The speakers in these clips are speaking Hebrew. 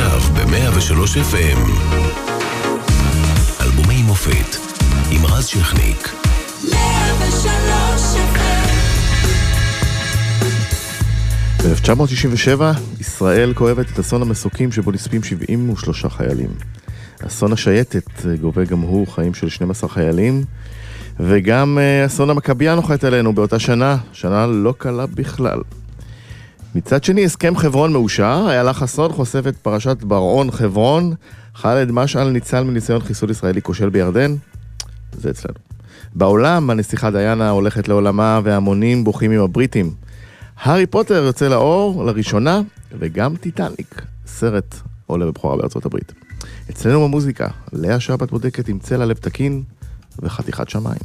עכשיו ב-103 FM. אלבומי מופת עם רז שכניק. 103 ב-1967 ישראל כואבת את אסון המסוקים שבו נספים 73 חיילים. אסון השייטת גובה גם הוא חיים של 12 חיילים, וגם אה, אסון המכבייה נוחת עלינו באותה שנה, שנה לא קלה בכלל. מצד שני, הסכם חברון מאושר, איילה חסון חושף את פרשת בר-און חברון, ח'אלד משעל ניצל מניסיון חיסול ישראלי כושל בירדן, זה אצלנו. בעולם, הנסיכה דיאנה הולכת לעולמה והמונים בוכים עם הבריטים. הארי פוטר יוצא לאור לראשונה, וגם טיטניק, סרט עולה בבכורה בארצות הברית. אצלנו במוזיקה, לאה שבת בודקת עם צלע לב תקין וחתיכת שמיים.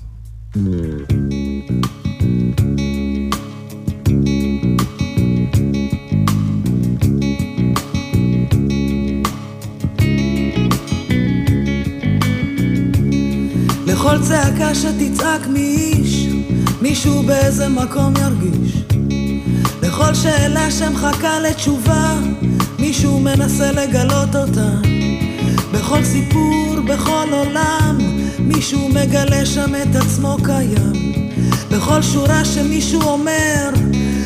לכל צעקה שתצעק מאיש, מישהו באיזה מקום ירגיש. לכל שאלה שמחכה לתשובה, מישהו מנסה לגלות אותה. בכל סיפור, בכל עולם, מישהו מגלה שם את עצמו קיים. בכל שורה שמישהו אומר,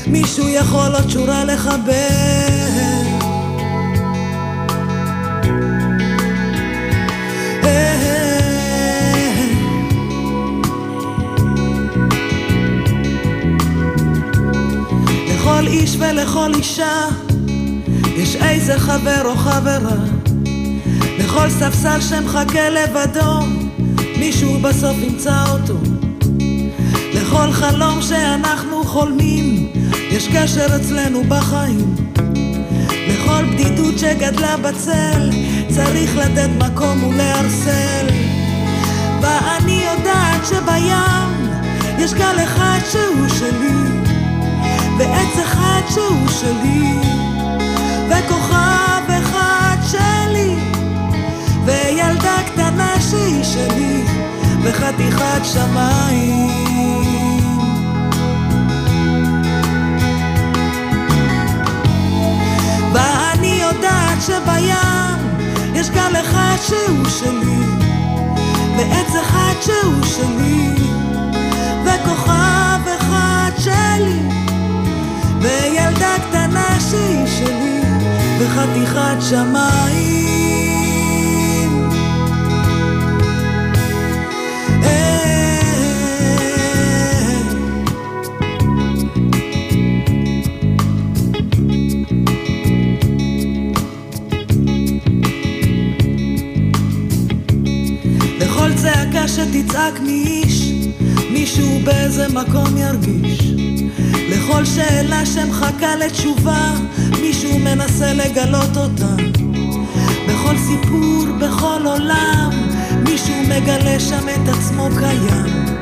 מישהו יכול עוד שורה לחבר. ולכל אישה יש איזה חבר או חברה. לכל ספסל שמחכה לבדו מישהו בסוף ימצא אותו. לכל חלום שאנחנו חולמים יש קשר אצלנו בחיים. לכל בדידות שגדלה בצל צריך לתת מקום ולערסל ואני יודעת שבים יש גל אחד שהוא שלי ועץ אחד שהוא שלי, וכוכב אחד שלי, וילדה קטנה שהיא שלי, וחתיכת שמיים. ואני יודעת שבים יש גל אחד שהוא שלי, ועץ אחד שהוא שלי, וכוכב אחד שלי. וילדה קטנה שהיא שלי, וחתיכת שמיים. לכל צעקה שתצעק מאיש, מישהו באיזה מקום ירגיש. לכל שאלה שמחכה לתשובה, מישהו מנסה לגלות אותה. בכל סיפור, בכל עולם, מישהו מגלה שם את עצמו קיים.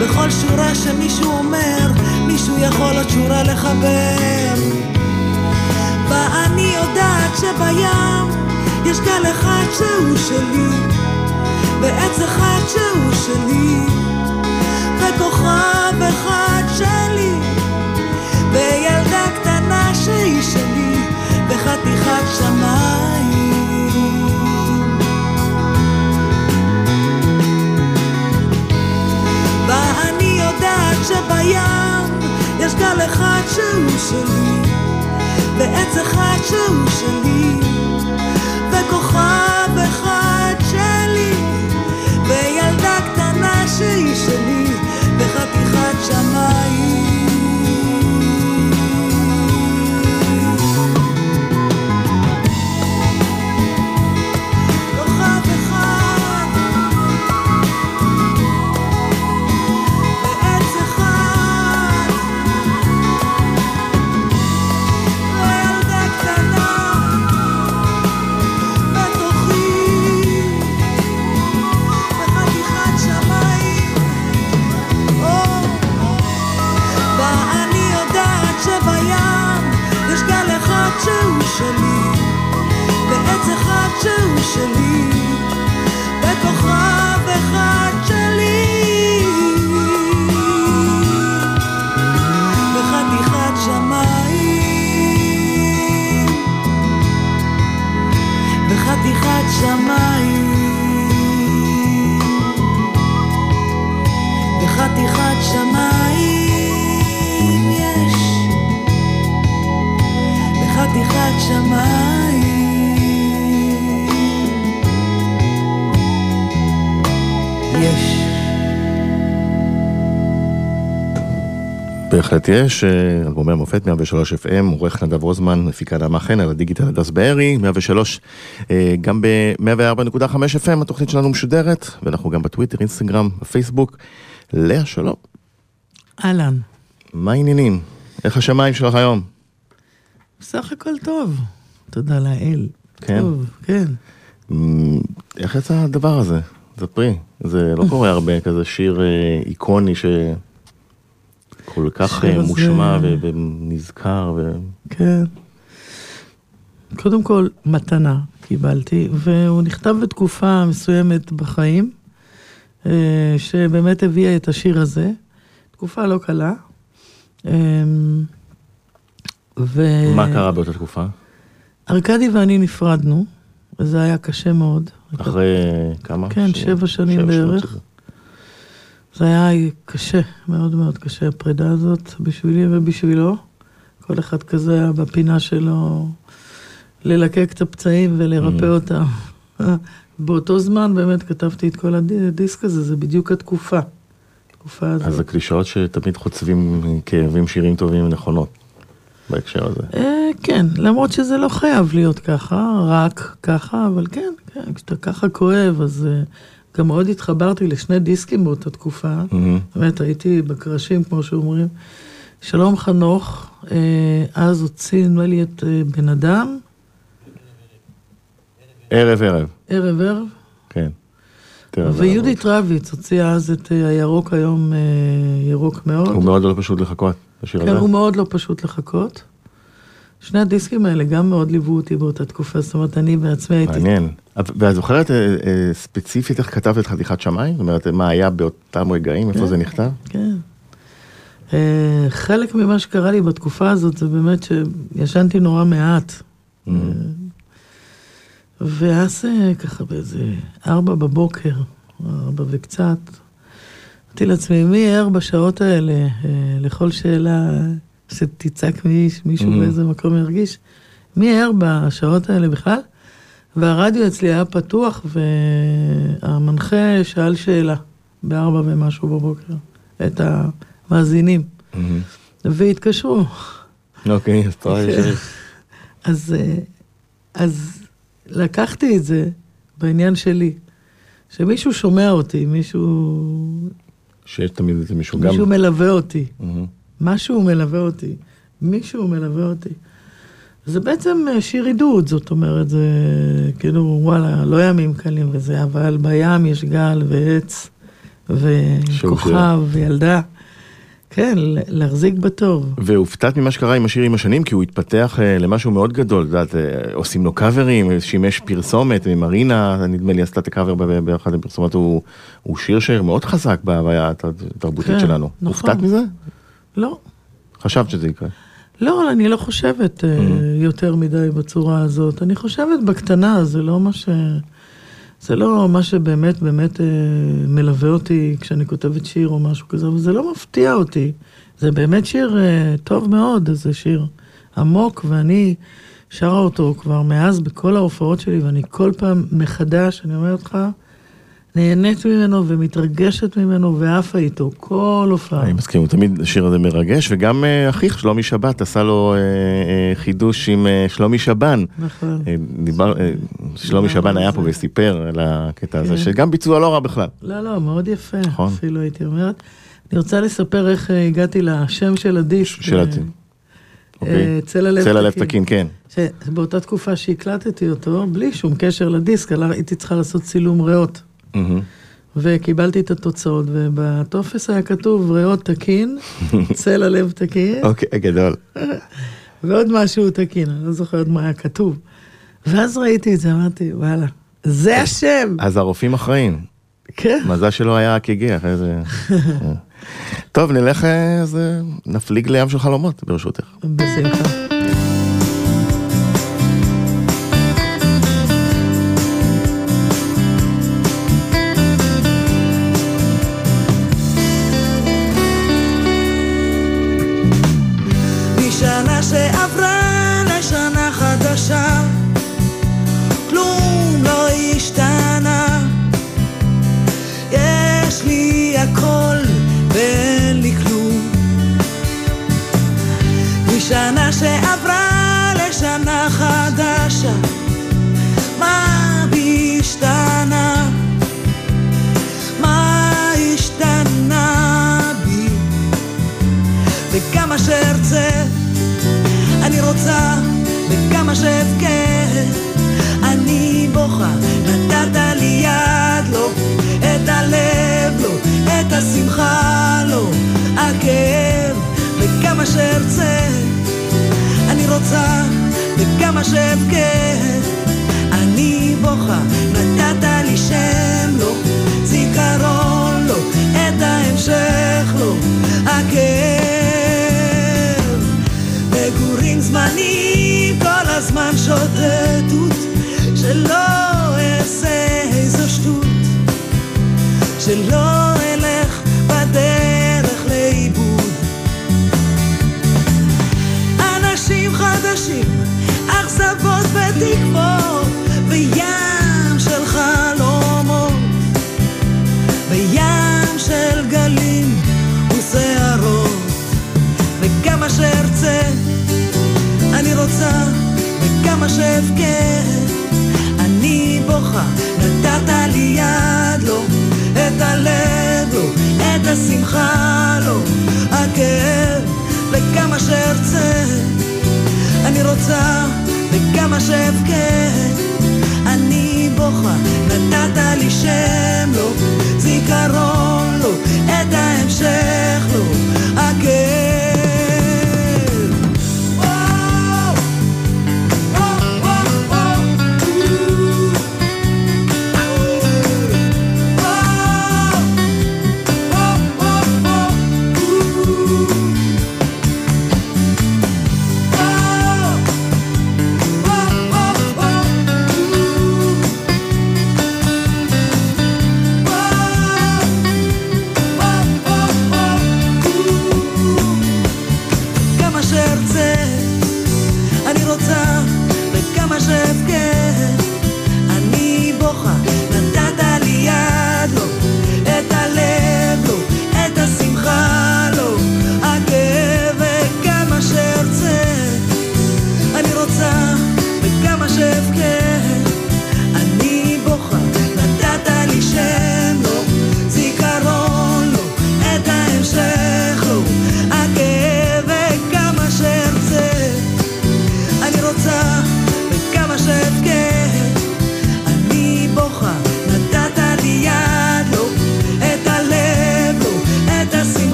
בכל שורה שמישהו אומר, מישהו יכול עוד שורה לחבר. ואני יודעת שבים יש גל אחד שהוא שלי, ועץ אחד שהוא שלי, וכוכב אחד שלי. וילדה קטנה שהיא שלי, בחתיכת שמיים. ואני יודעת שבים יש גל אחד שהוא שלי, ועץ אחד שהוא שלי, וכוכב בהחלט יש, אה, אלבומי המופת 103 FM, עורך נדב רוזמן, מפיקה דמה חן, על הדיגיטל הדס בארי, 103, אה, גם ב-104.5 FM התוכנית שלנו משודרת, ואנחנו גם בטוויטר, אינסטגרם, בפייסבוק. לאה, שלום. אהלן. מה העניינים? איך השמיים שלך היום? בסך הכל טוב. תודה לאל. כן? טוב, כן. איך יצא הדבר הזה? ספרי. זה לא קורה הרבה, כזה שיר אה, איקוני שכל כך אה, מושמע ו- ונזכר. ו... כן. קודם כל, מתנה קיבלתי, והוא נכתב בתקופה מסוימת בחיים, אה, שבאמת הביאה את השיר הזה. תקופה לא קלה. אה, ו... מה קרה באותה תקופה? ארכדי ואני נפרדנו, וזה היה קשה מאוד. אחרי כמה? כן, ש- שבע שנים שבע בערך. שנות. זה היה קשה, מאוד מאוד קשה, הפרידה הזאת, בשבילי ובשבילו. כל אחד כזה היה בפינה שלו ללקק את הפצעים ולרפא Mm. אותם. באותו זמן באמת כתבתי את כל הדי- הדיסק הזה, זה בדיוק התקופה. התקופה אז הזאת. הקלישאות שתמיד חוצבים כאבים שירים טובים ונכונות בהקשר הזה. אה, כן, למרות שזה לא חייב להיות ככה, רק ככה, אבל כן, כן, כשאתה ככה כואב, אז אה, גם מאוד התחברתי לשני דיסקים באותה תקופה. מהמם. באמת, הייתי בקרשים, כמו שאומרים. שלום חנוך, אה, אז הוציא, נדמה לי, את אה, בן אדם, ערב ערב, ערב ערב, כן. ויהודית רביץ הוציאה אז את אה, הירוק היום ירוק מאוד. הוא מאוד לא פשוט לחכות, השיר כן, הזה. הוא מאוד לא פשוט לחכות. שני הדיסקים האלה גם מאוד ליוו אותי באותה תקופה, זאת אומרת, אני בעצמי הייתי... מעניין. ואת זוכרת אה, אה, ספציפית איך כתבת את חתיכת שמיים? זאת אומרת, מה היה באותם רגעים? איפה כן. זה נכתב? כן. אה, חלק ממה שקרה לי בתקופה הזאת זה באמת שישנתי נורא מעט. Mm. ואז ככה באיזה ארבע בבוקר, ארבע וקצת, אמרתי לעצמי, מי ער בשעות האלה לכל שאלה שתצעק מאיש, מישהו Mhm. באיזה מקום ירגיש? מי ער בשעות האלה בכלל? והרדיו אצלי היה פתוח, והמנחה שאל שאלה בארבע ומשהו בבוקר, את המאזינים, מהמם. והתקשרו. אוקיי, אז. ש... אז, אז לקחתי את זה בעניין שלי, שמישהו שומע אותי, מישהו, שיש תמיד איזה מישהו גם... מישהו מלווה אותי, מהמם. משהו מלווה אותי, מישהו מלווה אותי. זה בעצם אה, שיר עידוד, זאת אומרת, זה כאילו, וואלה, לא ימים קלים וזה, אבל בים יש גל ועץ וכוכב וילדה. כן, להחזיק בטוב. והופתעת ממה שקרה עם השיר עם השנים, כי הוא התפתח אה, למשהו מאוד גדול, את יודעת, אה, עושים לו קאברים, שימש פרסומת, מרינה, נדמה לי עשתה את הקאבר באחת הפרסומות, הוא, הוא שיר שמאוד חזק בהוויה הת- התרבותית כן, שלנו. נכון. הופתעת מזה? לא, חשבת שזה יקרה. לא, אני לא חושבת אה, Mm-hmm. יותר מדי בצורה הזאת. אני חושבת בקטנה, זה לא מה ש... זה לא מה שבאמת באמת אה, מלווה אותי כשאני כותבת שיר או משהו כזה, אבל זה לא מפתיע אותי. זה באמת שיר אה, טוב מאוד, זה שיר עמוק, ואני שרה אותו כבר מאז בכל ההופעות שלי, ואני כל פעם מחדש, אני אומרת לך, נהנית ממנו ומתרגשת ממנו ועפה איתו כל הופעה. אני מסכים, הוא תמיד, השיר הזה מרגש, וגם אה, אחיך שלומי שבת עשה לו אה, אה, חידוש עם שלומי שבן. נכון. דיבר, שלומי שבן היה פה. וסיפר על הקטע הזה, כן. שגם ביצוע לא רע בכלל. לא, לא, מאוד יפה, נכון. אפילו הייתי אומרת. אני רוצה לספר איך הגעתי לשם של הדיסק. של הדיסק. אוקיי. צל הלב צל הלב תקין. תקין, כן. שבאותה תקופה שהקלטתי אותו, בלי שום קשר לדיסק, הייתי צריכה לעשות צילום ריאות. מהמם. וקיבלתי את התוצאות, ובטופס היה כתוב ריאות תקין, צל הלב תקין, אוקיי, גדול. ועוד משהו תקין, אני לא זוכרת מה היה כתוב. ואז ראיתי את זה, אמרתי, וואלה, זה השם! אז הרופאים אחראים. כן. מזל שלא היה אק"ג, אחרי זה... טוב, נלך, אה, נפליג לים של חלומות, ברשותך. בשמחה. השמחה, לא, הכאב, וכמה שארצה, אני רוצה, וכמה שאבכה, אני בוכה. נתת לי שם, לא, זיכרון, לא, את ההמשך, לא, הכאב. מגורים זמניים, כל הזמן שוטטות, שלא אעשה איזו שטות, שלא אכזבות ותקוות, וים של חלומות, וים של גלים ושערות, וכמה שארצה, אני רוצה, וכמה שאבכה, אני בוכה, נתת לי יד, לא, את הלב, לא, את השמחה, לא, הכאב, וכמה שארצה, אני רוצה, וכמה שאבכה, אני בוכה, נתת לי שם, לא, זיכרון, לא, את ההמשך, לא, הכאב.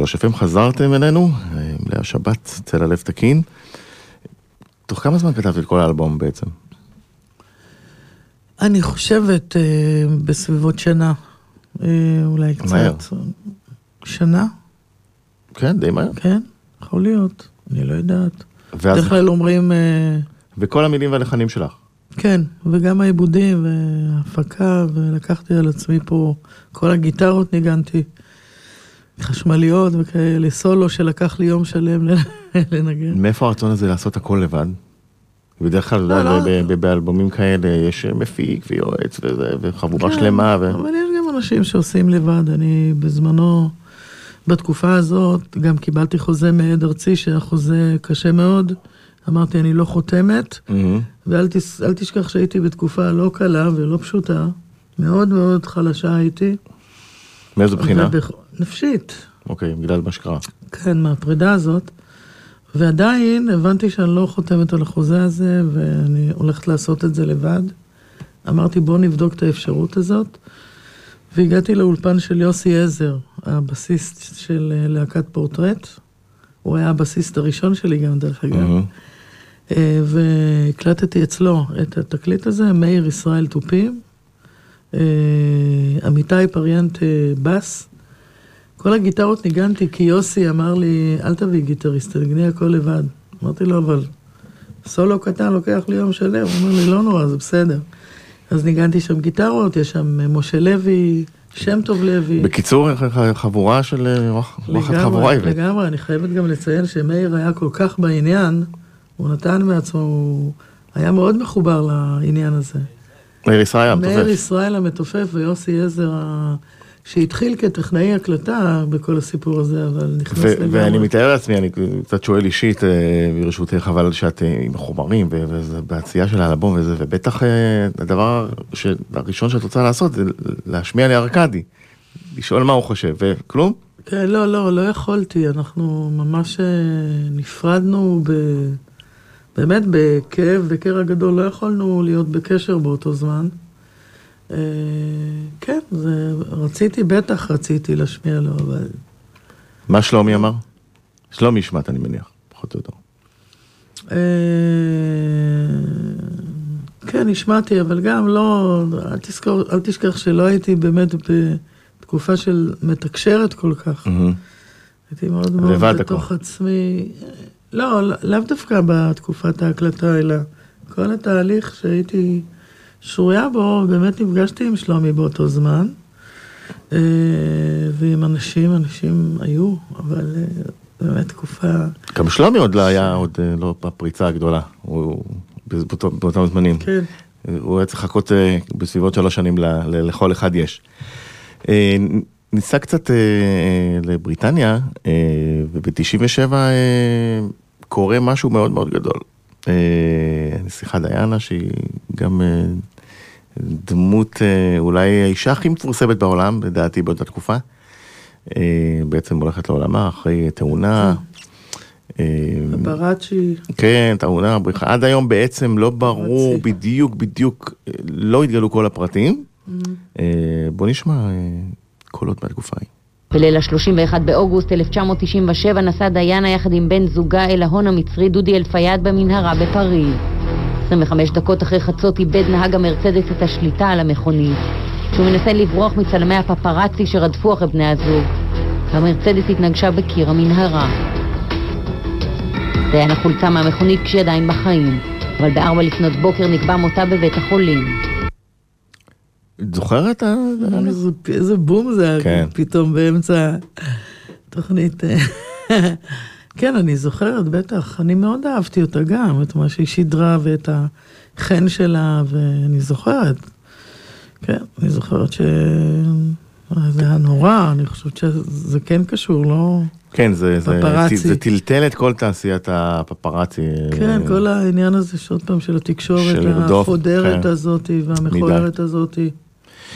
103 FM חזרתם אלינו, אה, מלאה שבת, צל הלב תקין. תוך כמה זמן כתבת את כל האלבום בעצם? אני חושבת אה, בסביבות שנה, אה, אולי קצת. מהר. שנה? כן, די מהר. כן, יכול להיות, אני לא יודעת. ואז, בדרך כלל אומרים, אה, וכל המילים והלחנים שלך. כן, וגם העיבודים וההפקה, ולקחתי על עצמי פה, כל הגיטרות ניגנתי, חשמליות וכאלה, סולו שלקח לי יום שלם לנגן. מאיפה הרצון הזה לעשות הכל לבד? בדרך כלל לא, לא. ב- ב- ב- באלבומים כאלה יש מפיק ויועץ וחבורה כן, שלמה. אבל יש גם אנשים שעושים לבד. אני בזמנו, בתקופה הזאת, גם קיבלתי חוזה מעד ארצי, שהיה חוזה קשה מאוד. אמרתי, אני לא חותמת, מהמם. ואל תשכח שהייתי בתקופה לא קלה ולא פשוטה. מאוד מאוד חלשה הייתי. מאיזו בחינה? נפשית. אוקיי, בגלל מה שקרה. כן, מהפרידה הזאת. ועדיין הבנתי שאני לא חותמת על החוזה הזה, ואני הולכת לעשות את זה לבד. אמרתי, בואו נבדוק את האפשרות הזאת. והגעתי לאולפן של יוסי עזר, הבסיסט של אה, להקת פורטרט. הוא היה הבסיסט הראשון שלי גם, דרך אגב. אה, והקלטתי אצלו את התקליט הזה, מאיר ישראל תופים, אמיתי פריאנט אה, בס. כל הגיטרות ניגנתי כי יוסי אמר לי, אל תביא גיטריסט, תנגני הכל לבד. אמרתי לו, אבל סולו קטן לוקח לי יום שלם. הוא אומר לי, לא נורא, זה בסדר. אז ניגנתי שם גיטרות, יש שם אה, משה לוי, שם טוב לוי. בקיצור, חבורה של אה, רוחת חבורה לגמרי, עברית. לגמרי, אני חייבת גם לציין שמאיר היה כל כך בעניין, הוא נתן מעצמו, הוא היה מאוד מחובר לעניין הזה. מאיר ישראל מאיר המתופף. ישראל המתופף ויוסי עזר, ה- שהתחיל כטכנאי הקלטה בכל הסיפור הזה, אבל נכנס לגמרי. ואני מתאר לעצמי, אני קצת שואל אישית, אה, ברשותך, אבל שאת אה, עם החומרים ו- וזה בעשייה של האלבום וזה, ובטח אה, הדבר הראשון שאת רוצה לעשות זה להשמיע לארקדי, לשאול מה הוא חושב, וכלום? כן, לא, לא, לא יכולתי, אנחנו ממש נפרדנו ב... באמת בכאב, בקרע גדול, לא יכולנו להיות בקשר באותו זמן. אה, כן, זה, רציתי, בטח רציתי להשמיע לו, אבל... מה שלומי אמר? שלומי השמעת, אני מניח, פחות או יותר. אה, כן, השמעתי, אבל גם לא, אל תזכור, אל תשכח שלא הייתי באמת בתקופה של מתקשרת כל כך. הייתי מאוד מאוד בתוך. עצמי. לא, לא- לאו דווקא בתקופת ההקלטה, אלא כל התהליך שהייתי שרויה בו, באמת נפגשתי עם שלומי באותו זמן. אה, ועם אנשים, אנשים היו, אבל אה, באמת תקופה... גם שלומי עוד לא היה, עוד אה, לא בפריצה הגדולה, הוא באותם זמנים. כן. הוא היה צריך לחכות בסביבות שלוש שנים לכל אחד יש. ניסע קצת לבריטניה, אה, וב-97 קורה משהו מאוד מאוד גדול. נסיכה דיאנה, שהיא גם דמות, אה, אולי האישה הכי מפורסמת בעולם, לדעתי באותה תקופה. אה, בעצם הולכת לעולמה אחרי תאונה. אה, בראצ'י, כן, תאונה, בריחה. עד היום בעצם לא ברור. בדיוק, בדיוק, לא התגלו כל הפרטים. אה, בוא נשמע קולות מהתקופה ההיא. בליל ה-31 באוגוסט 1997 נסעה דיאנה יחד עם בן זוגה אל ההון המצרי דודי אלפייד במנהרה בפריז. 25 דקות אחרי חצות איבד נהג המרצדס את השליטה על המכונית. כשהוא מנסה לברוח מצלמי הפפרצי שרדפו אחרי בני הזוג. המרצדס התנגשה בקיר המנהרה. דיאנה חולצה מהמכונית כשהיא עדיין בחיים, אבל בארבע לפנות בוקר נקבע מותה בבית החולים. את זוכרת? איזה, איזה בום זה היה כן. פתאום באמצע התוכנית. כן, אני זוכרת, בטח. אני מאוד אהבתי אותה גם, את מה שהיא שידרה ואת החן שלה, ואני זוכרת. כן, אני זוכרת שזה היה נורא, אני חושבת שזה כן קשור, לא... כן, זה, זה, פפרצי. זה טלטל את כל תעשיית הפפרצי. כן, כל העניין הזה שעוד פעם של התקשורת של החודרת כן. הזאת והמכוערת הזאת.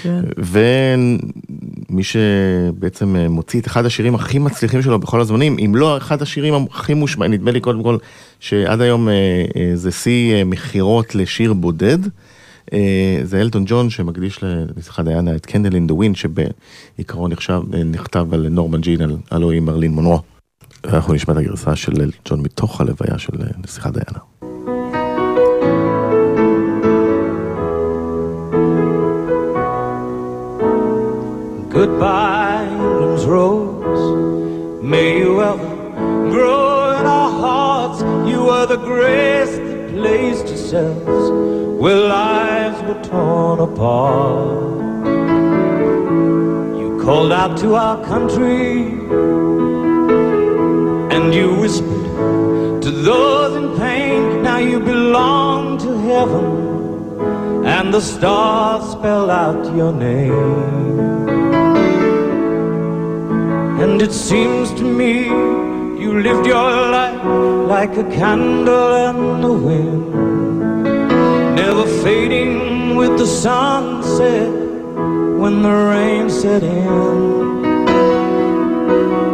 כן. ומי שבעצם אה, מוציא את אחד השירים הכי מצליחים שלו בכל הזמנים, אם לא אחד השירים הכי מושמעים, נדמה לי קודם כל שעד היום אה, אה, זה שיא מכירות לשיר בודד. זה אלטון ג'ון שמקדיש לנסיכה דיאנה את קנדל אין דה ווין שבעיקרון אה, נכתב על נורמן ג'ין, על- הלוא היא מרלין מונרו. אנחנו נשמע את הגרסה של אלטון ג'ון מתוך הלוויה של נסיכה דיאנה. Goodbye, England's rose. May you ever grow in our hearts. You were the grace that placed yourselves where lives were torn apart. You called out to our country and you whispered to those in pain. Now you belong to heaven and the stars spell out your name. And it seems to me you lived your life like a candle in the wind, never fading with the sunset when the rain set in.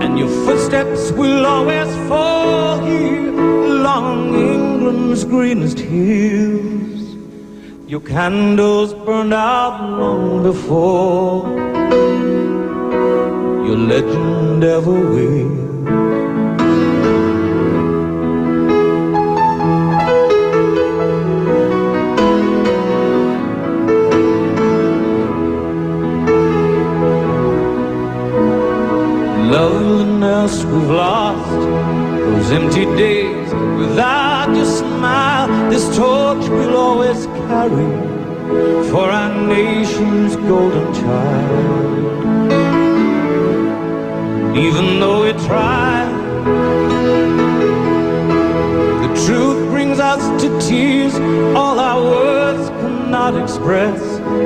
And your footsteps will always fall here along England's greenest hills. Your candles burned out long before your legend ever will. Loveliness we've lost, those empty days without your smile, this torch we'll always carry for our nation's golden child. Even though we try, the truth brings us to tears. All our words cannot express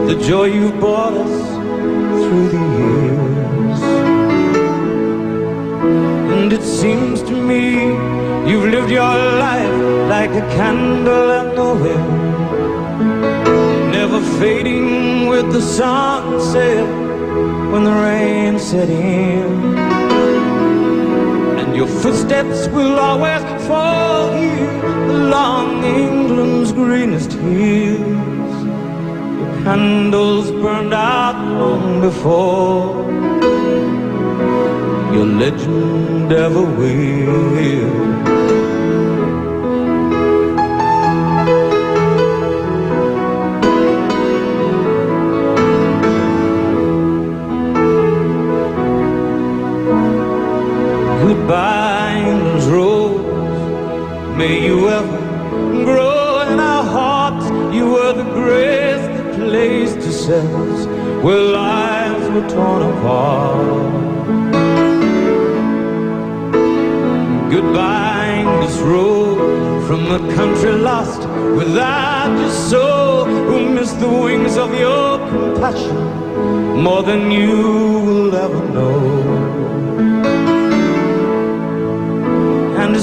the joy you've brought us through the years. And it seems to me you've lived your life like a candle in the wind, never fading with the sunset when the rain set in. And your footsteps will always fall here along England's greenest hills. Your candles burned out long before your legend ever will. Goodbye, England's rose. May you ever grow in our hearts. You were the grace that placed ourselves where lives were torn apart. Goodbye, English road from a country lost without your soul, who missed the wings of your compassion more than you will ever know.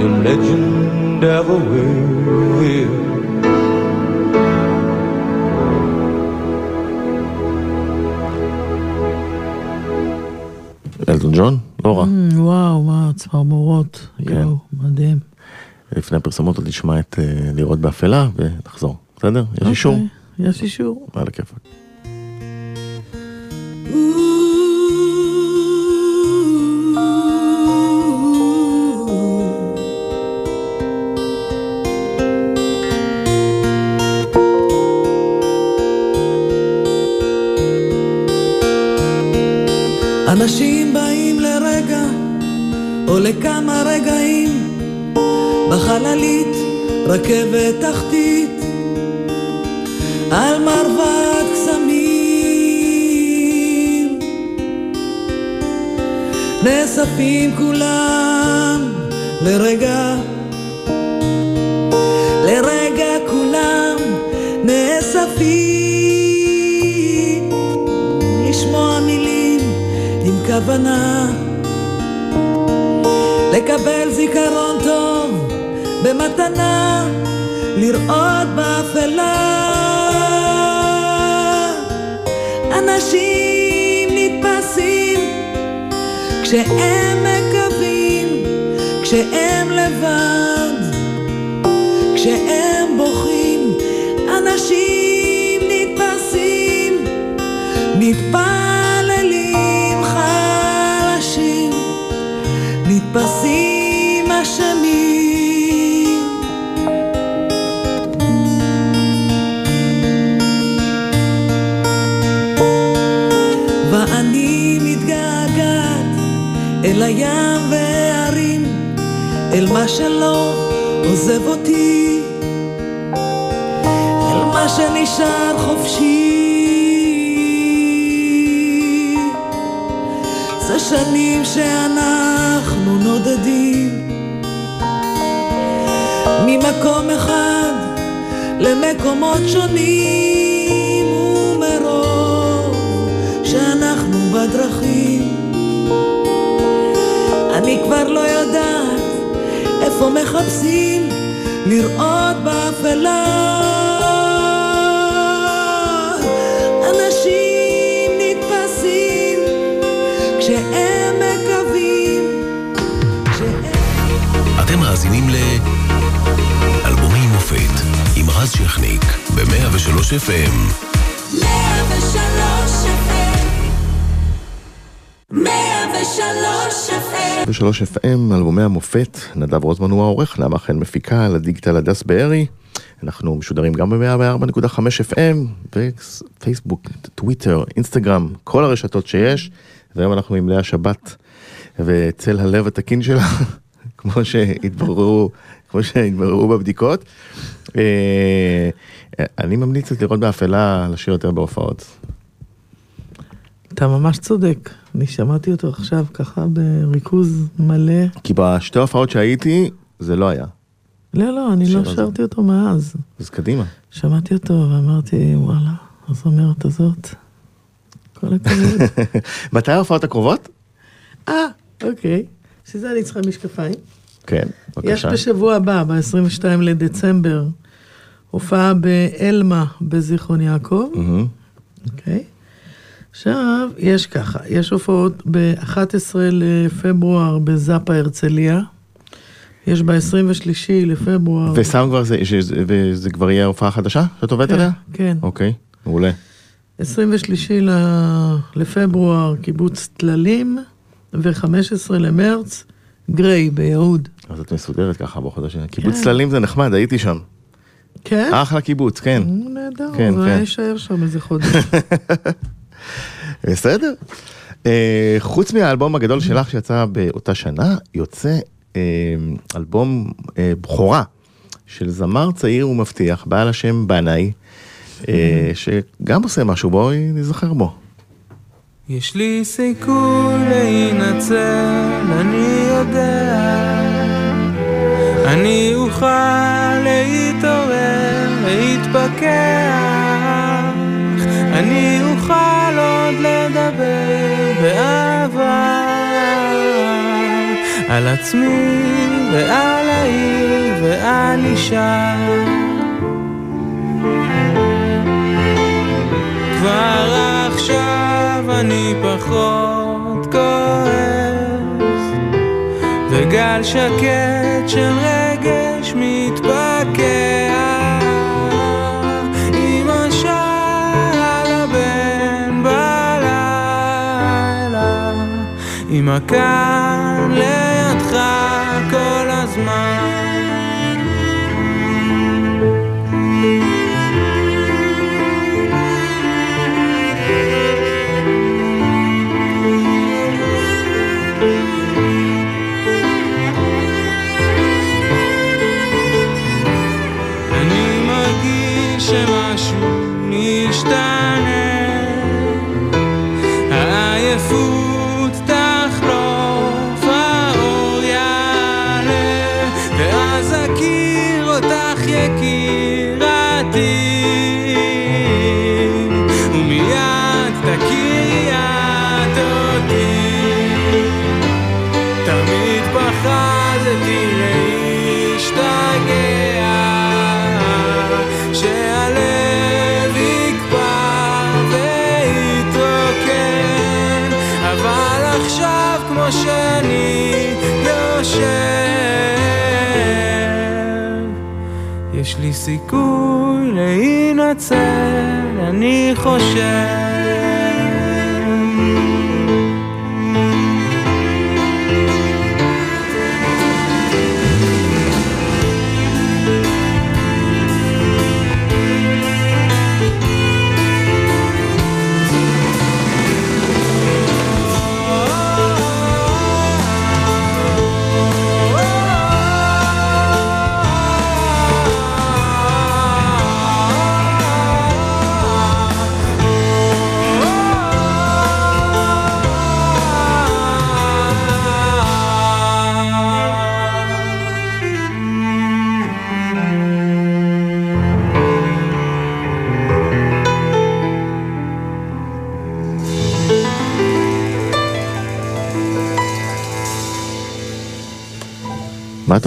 your legend ever will. אלטון ג'ון? לא רע. Mm, וואו, מה, צמרמורות. כן. יואו, מדהים. לפני הפרסומות עוד נשמע את אה, לראות באפלה ונחזור. בסדר? יש אישור? אוקיי, יש אישור. על הכיפאק. רכבת תחתית, על מרבד קסמים. נאספים כולם לרגע, לרגע כולם נאספים לשמוע מילים עם כוונה לקבל זיכרון טוב במתנה לראות באפלה. אנשים נתפסים כשהם מקווים כשהם לבד כשהם בוכים. אנשים נתפסים מתפללים חלשים נתפסים הים וההרים אל מה שלא עוזב אותי. אל מה שנשאר חופשי. זה שנים שאנחנו נודדים. ממקום אחד למקומות שונים ומרוב שאנחנו בדרכים איפה מחפשים לראות באפלה אנשים נתפסים כשהם מקווים כשהם אתם מאזינים ל... אלבומי מופת עם רז שכניק ב-103 FM. 103 FM, אלבומי המופת, נדב רוזמן הוא העורך, נעמה חן מפיקה, לדיגיטל הדס בארי. אנחנו משודרים גם ב-104.5 FM, פייסבוק, טוויטר, אינסטגרם, כל הרשתות שיש. והיום אנחנו עם לאה שבת, וצל הלב התקין שלה, כמו שהתבררו, כמו שהתבררו בבדיקות. אה, אני ממליץ לראות באפלה לשיר יותר בהופעות. אתה ממש צודק. אני שמעתי אותו עכשיו ככה בריכוז מלא. כי בשתי ההופעות שהייתי, זה לא היה. לא, לא, אני לא. שרתי אותו מאז. אז קדימה. שמעתי אותו ואמרתי, וואלה, הזמרת הזאת, כל הכבוד. מתי ההופעות הקרובות? אה, אוקיי. שזה אני צריכה משקפיים. כן, יש בבקשה. בשבוע הבא, ב-22 לדצמבר, הופעה באלמה בזיכרון יעקב. אוקיי? עכשיו, יש ככה, יש הופעות ב-11 לפברואר בזאפה הרצליה, יש ב-23 לפברואר... וסם כבר זה, שזה- וזה כבר יהיה הופעה חדשה שאת עובדת כן, עליה? כן. אוקיי, מעולה. 23 ל- לפברואר קיבוץ טללים, ו-15 למרץ גריי ביהוד. אז את מסודרת ככה בחודשים. קיבוץ כן. צללים זה נחמד, הייתי שם. כן? אחלה קיבוץ, כן. נהדר, כן, הוא כן. יישאר שם איזה חודש. בסדר. אה, חוץ מהאלבום הגדול שלך שיצא באותה שנה, יוצא אה, אלבום אה, בכורה של זמר צעיר ומבטיח, בעל השם בנאי, שגם עושה משהו, בואי נזכר בו. יש לי סיכוי להינצל, אני יודע. אני אוכל להתעורר, להתפכח. על עצמי ועל העיר ועל אישה. כבר עכשיו אני פחות כועס וגל שקט של רגש אמא כאן לידך כל הזמן יש לי סיכוי להינצל, אני חושב.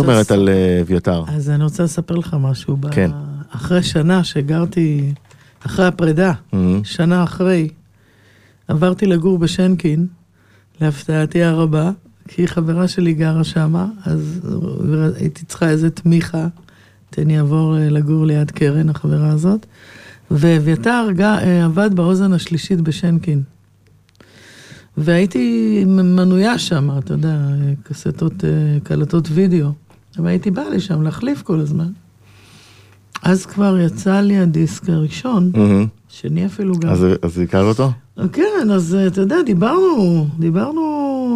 אומרת על אה, אביתר? אז אני רוצה לספר לך משהו. כן. אחרי שנה שגרתי, אחרי הפרידה, מהמם. שנה אחרי, עברתי לגור בשנקין, להפתעתי הרבה, כי חברה שלי גרה שמה, אז הייתי צריכה איזה תמיכה, תן לי לעבור אה, לגור ליד קרן, החברה הזאת. ואביתר אה, עבד באוזן השלישית בשנקין. והייתי מנויה שם, אתה יודע, קסטות, קלטות וידאו. והייתי באה לשם להחליף כל הזמן. אז כבר יצא לי הדיסק הראשון. שני אפילו גם. אז הכרת אותו? כן, אז אה, אתה יודע, דיברנו, דיברנו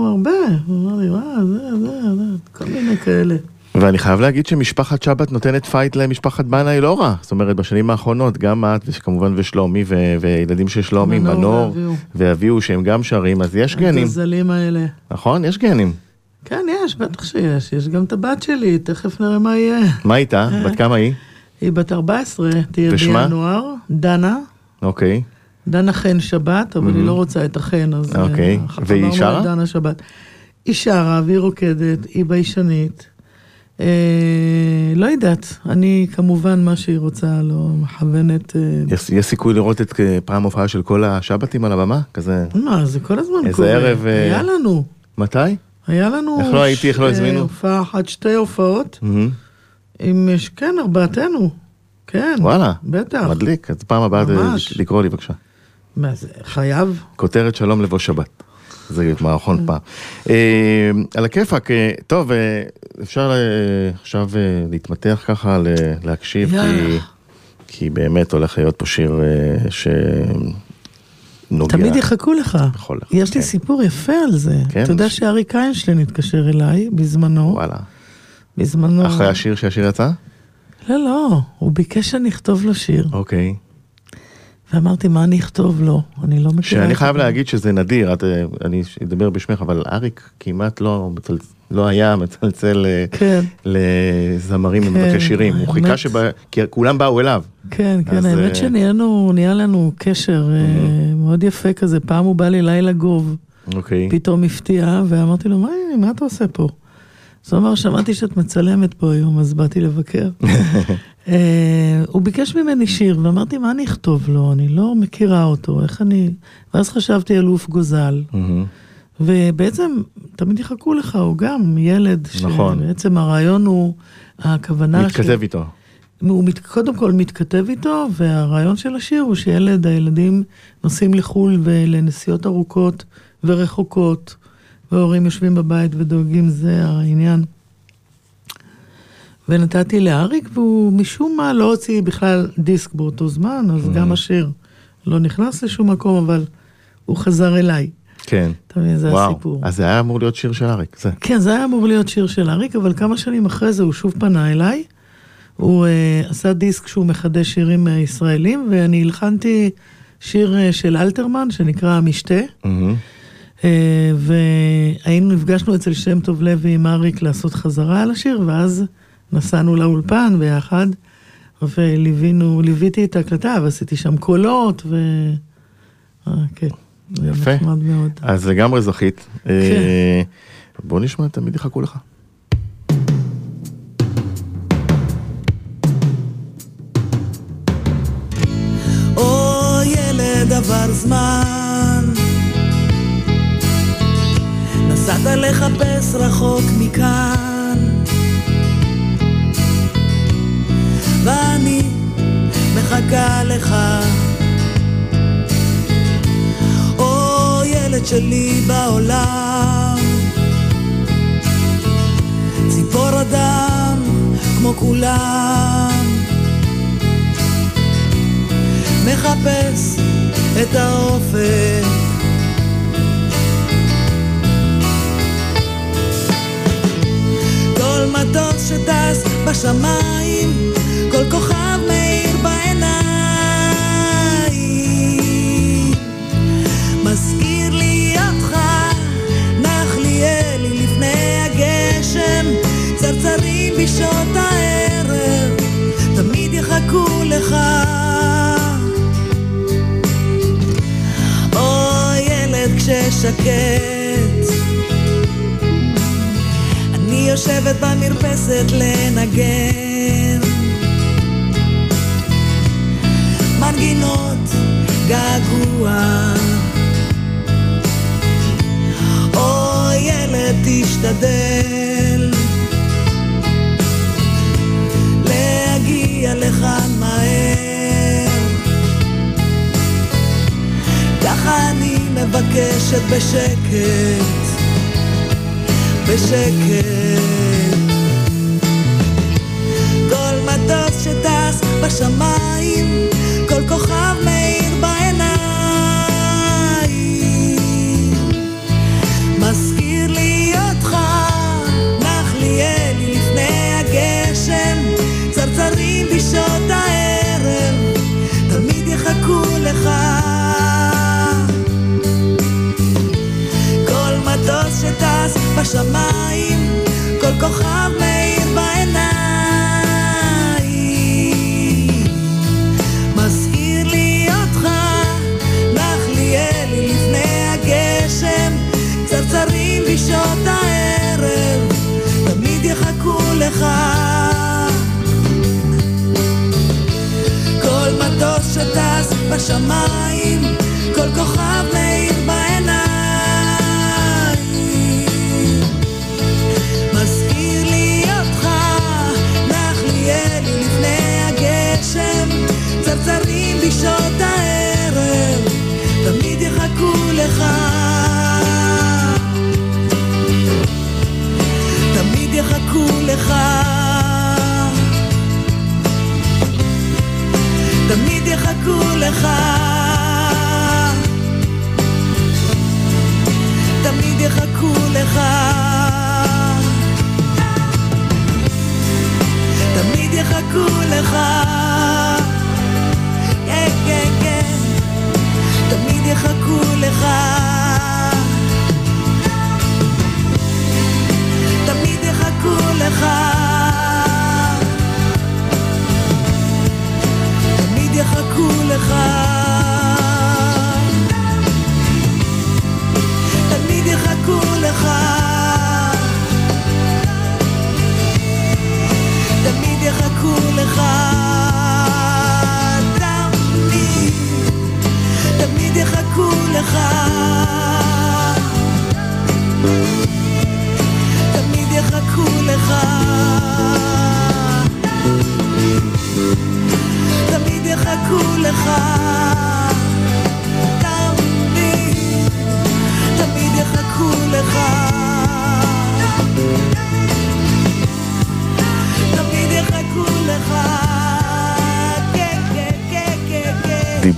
הרבה. הוא אמר לי, מה, זה, זה, זה, כל מיני כאלה. ואני חייב להגיד שמשפחת שבת נותנת fight למשפחת בנאי לא רע. זאת אומרת, בשנים האחרונות, גם את, וכמובן ושלומי, ו- וילדים של שלומי, מנור. ואביהו, שהם גם שרים, אז יש גנים, הגזלים האלה. נכון? יש גנים. כן, יש, בטח שיש. יש גם את הבת שלי, תכף נראה מה יהיה. מה איתה? בת כמה היא? היא בת 14, תהיה? בינואר. דנה. אוקיי. דנה חן שבת, אבל היא לא רוצה את החן, אז... אה, אוקיי. והיא שרה? לדנה שבת. היא שרה והיא רוקדת, היא ביישנית. אה, לא יודעת, אני כמובן מה שהיא רוצה, לא מכוונת... אה, יש יש סיכוי לראות את אה, פעם הופעה של כל השבתים על הבמה? כזה... מה, זה כל הזמן איזה קורה. ערב, אה, היה לנו, מתי? היה לנו... איך לא הייתי, איך לא ש- הזמינו? הופעה אחת, שתי הופעות, מהמם. עם... ש- כן, ארבעתנו. כן. וואלה. בטח. מדליק, אז פעם הבאה. לקרוא לי בבקשה. מה זה, חייב? כותרת שלום לבוא שבת. זה מערכון פעם. אה, על הכיפאק, אה, טוב, אה, אפשר עכשיו להתמתח ככה, להקשיב, כי, באמת הולך להיות פה שיר אה, שנוגע. תמיד יחכו לך. בכל- יש לי כן. סיפור יפה על זה. כן? אתה יודע שאריק איינשטיין התקשר אליי בזמנו. וואלה. בזמנו. אחרי השיר שהשיר יצא? לא, לא, הוא ביקש שאני אכתוב לו שיר. אוקיי. ואמרתי, מה אני אכתוב לו? אני לא מכירה שאני חייב זה." להגיד שזה נדיר, את, אה, אני אדבר בשמך, אבל אריק כמעט לא, מצל- לא היה מצלצל אה, כן, לזמרים כן, ומבקש שירים, הוא האמת. חיכה שבא, כי כולם באו אליו. כן, כן, אז, האמת אה, שנהיינו, נהיה לנו קשר מאוד יפה כזה. פעם הוא בא לי לילה גוב, אוקיי. פתאום הפתיע, ואמרתי לו, מה, מה אתה עושה פה? אז הוא אמר, שמעתי שאת מצלמת פה היום, אז באתי לבקר. אה, הוא ביקש ממני שיר, ואמרתי, מה אני אכתוב לו? אני לא מכירה אותו, איך אני... ואז חשבתי על עוף גוזל. ובעצם, תמיד יחכו לך, הוא גם ילד, נכון. שבעצם הרעיון הוא, הכוונה... מתכתב איתו. הוא מת, קודם כל מתכתב איתו, והרעיון של השיר הוא שילד, הילדים נוסעים לחו"ל ולנסיעות ארוכות ורחוקות, וההורים יושבים בבית ודואגים, זה העניין. ונתתי לאריק, והוא משום מה לא הוציא בכלל דיסק באותו זמן, אז גם השיר לא נכנס לשום מקום, אבל הוא חזר אליי. כן. אתה מבין, זה וואו. הסיפור. אז זה היה אמור להיות שיר של אריק, זה. כן, זה היה אמור להיות שיר של אריק, אבל כמה שנים אחרי זה הוא שוב פנה אליי. הוא uh, עשה דיסק שהוא מחדש שירים uh, ישראלים, ואני הלחנתי שיר uh, של אלתרמן, שנקרא המשתה. מהמם. Uh, והיינו, נפגשנו אצל שם טוב לוי עם אריק לעשות חזרה על השיר, ואז נסענו לאולפן ביחד, וליווינו, ליוויתי את ההקלטה, ועשיתי שם קולות, ו... אה, כן, זה יפה. נחמד מאוד. אז לגמרי זכית. כן. אה, בוא נשמע, תמיד יחכו לך. עבר זמן נסעת לחפש רחוק מכאן ואני מחכה לך או ילד שלי בעולם ציפור אדם כמו כולם מחפש את האופק. כל מטוס שטס בשמיים, כל כוכב מאיר בעיניים. מזכיר לי אותך, נחליאלי לפני הגשם, צרצרים בשעות הערב, תמיד יחכו לך. או ילד כששקט אני יושבת במרפסת לנגן מנגינות געגוע או ילד תשתדל להגיע לכאן מהר ככה אני מבקשת בשקט, בשקט. כל מטוס שטס בשמיים, כל כוכב מאיר בעיניים. מזכיר לי אותך, נחליאלי לפני הגשם, צרצרים בשעות הערב, תמיד יחכו לך. כל מטוס שטס בשמיים,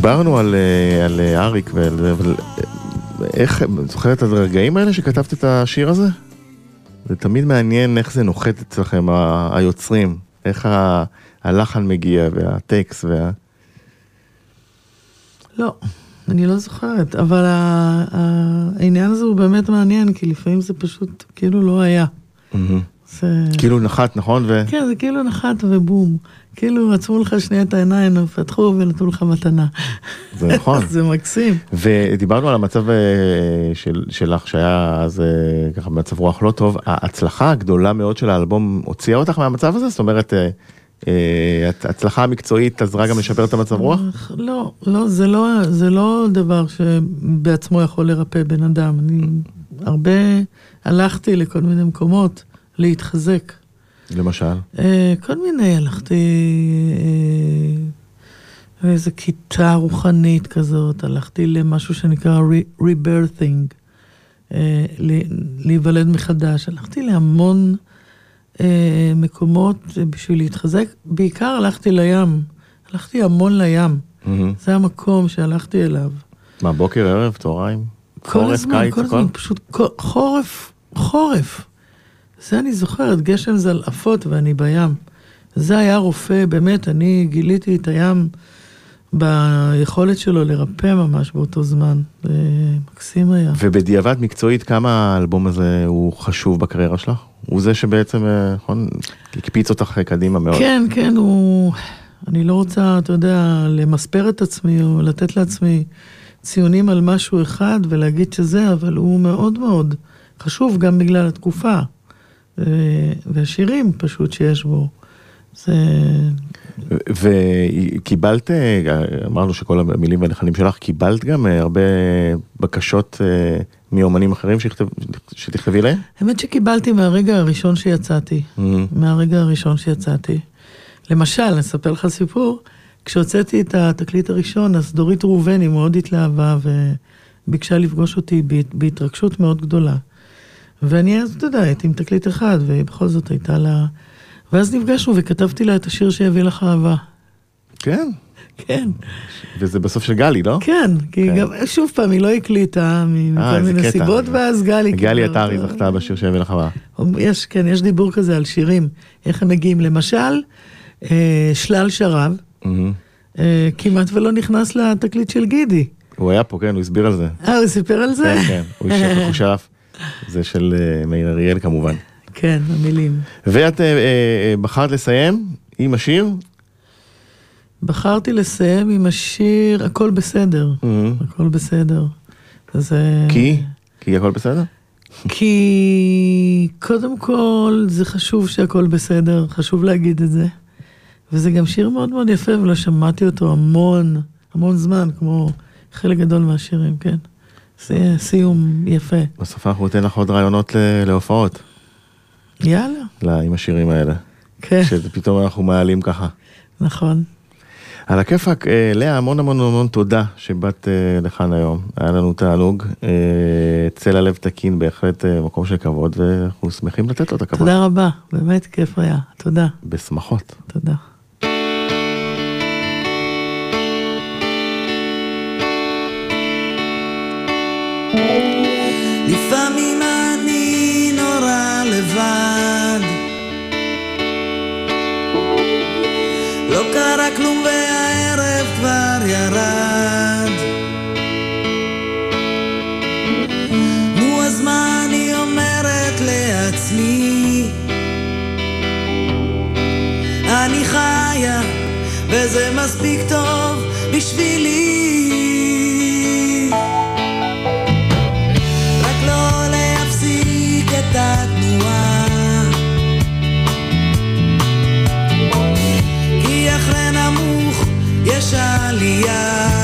דיברנו על, אה, על אה, אריק ועל אבל אה, איך, זוכרת את הרגעים האלה שכתבת את השיר הזה? זה תמיד מעניין איך זה נוחת אצלכם, ה- היוצרים, איך ה- הלחן מגיע והטקסט וה... לא, אני לא זוכרת, אבל ה- ה- העניין הזה הוא באמת מעניין, כי לפעמים זה פשוט כאילו לא היה. זה... כאילו נחת, נכון? ו... כן, זה כאילו נחת ובום. כאילו עצמו לך שנייה את העיניים, פתחו ונתנו לך מתנה. זה נכון. זה מקסים. ודיברנו על המצב אה, של, שלך שהיה אז אה, ככה במצב רוח לא טוב, ההצלחה הגדולה מאוד של האלבום הוציאה אותך מהמצב הזה? זאת אומרת, אה, ההצלחה המקצועית עזרה גם לשפר את המצב רוח? לא, לא, זה לא, זה לא דבר שבעצמו יכול לרפא בן אדם. אני הרבה הלכתי לכל מיני מקומות להתחזק. למשל? אה, כל מיני, הלכתי אה, איזה כיתה רוחנית כזאת, הלכתי למשהו שנקרא re- rebirthing, אה, להיוולד מחדש, הלכתי להמון מקומות בשביל להתחזק, בעיקר הלכתי לים, הלכתי המון לים. זה המקום שהלכתי אליו. מה, בוקר, ערב, צהריים? כל חורף, הזמן, קיץ, כל? הזמן, פשוט חורף, חורף. זה אני זוכרת, גשם זלעפות ואני בים. זה היה רופא, באמת, אני גיליתי את הים ביכולת שלו לרפא ממש באותו זמן. זה מקסים היה. ובדיעבד מקצועית, כמה האלבום הזה הוא חשוב בקריירה שלך? הוא זה שבעצם, אה, נכון, הקפיץ אותך קדימה מאוד. כן, כן, הוא... אני לא רוצה, אתה יודע, למספר את עצמי או לתת לעצמי ציונים על משהו אחד ולהגיד שזה, אבל הוא מאוד מאוד חשוב גם בגלל התקופה. אה, והשירים פשוט שיש בו. זה... וקיבלת, אמרנו שכל המילים והלחנים שלך, קיבלת גם אה, הרבה בקשות אה, מאומנים אחרים שכתב, שתכתבי להם? האמת שקיבלתי מהרגע הראשון שיצאתי. מהרגע הראשון שיצאתי. למשל, אני אספר לך סיפור, כשהוצאתי את התקליט הראשון, אז דורית ראובני מאוד התלהבה וביקשה לפגוש אותי בהת- בהתרגשות מאוד גדולה. ואני אז, אתה יודע, הייתי עם תקליט אחד, ובכל זאת הייתה לה... ואז נפגשנו וכתבתי לה את השיר שיביא לך אהבה. כן, כן, וזה בסוף של גלי, לא? כן, כי כן. גם, שוב פעם, היא לא הקליטה מכל אה, מיני. סיבות, ואז גלי... גלי עטרי אותו. זכתה בשיר של מלחמה. יש, כן, יש דיבור כזה על שירים, איך הם מגיעים. למשל, אה, שלל שרב. אה, כמעט ולא נכנס לתקליט של גידי. הוא היה פה, כן, הוא הסביר על זה. אה, הוא סיפר על זה? כן, כן, הוא שלף. זה של אה, מאיר אריאל כמובן. כן, המילים. ואת אה, אה, בחרת לסיים עם השיר? בחרתי לסיים עם השיר "הכל בסדר", מהמם. הכל בסדר. אז... אה, כי? כי הכל בסדר? כי קודם כל זה חשוב שהכל בסדר, חשוב להגיד את זה. וזה גם שיר מאוד מאוד יפה ולא שמעתי אותו המון, המון זמן, כמו חלק גדול מהשירים, כן. זה סיום יפה. בסוף אנחנו ניתן לך עוד רעיונות להופעות, יאללה, לה- עם השירים האלה. כן, שפתאום אנחנו מעלים ככה. נכון. על הכיפאק, אה, לאה, המון המון המון תודה שבאת אה, לכאן היום. היה לנו תענוג. אה, צל הלב תקין, בהחלט מקום של כבוד, ואנחנו שמחים לתת לו את הכבוד. תודה רבה, באמת כיף היה. תודה, בשמחות. תודה. כלום והערב כבר ירד. נו אז מה אני אומרת לעצמי? אני חיה וזה מספיק טוב בשבילי יש עלייה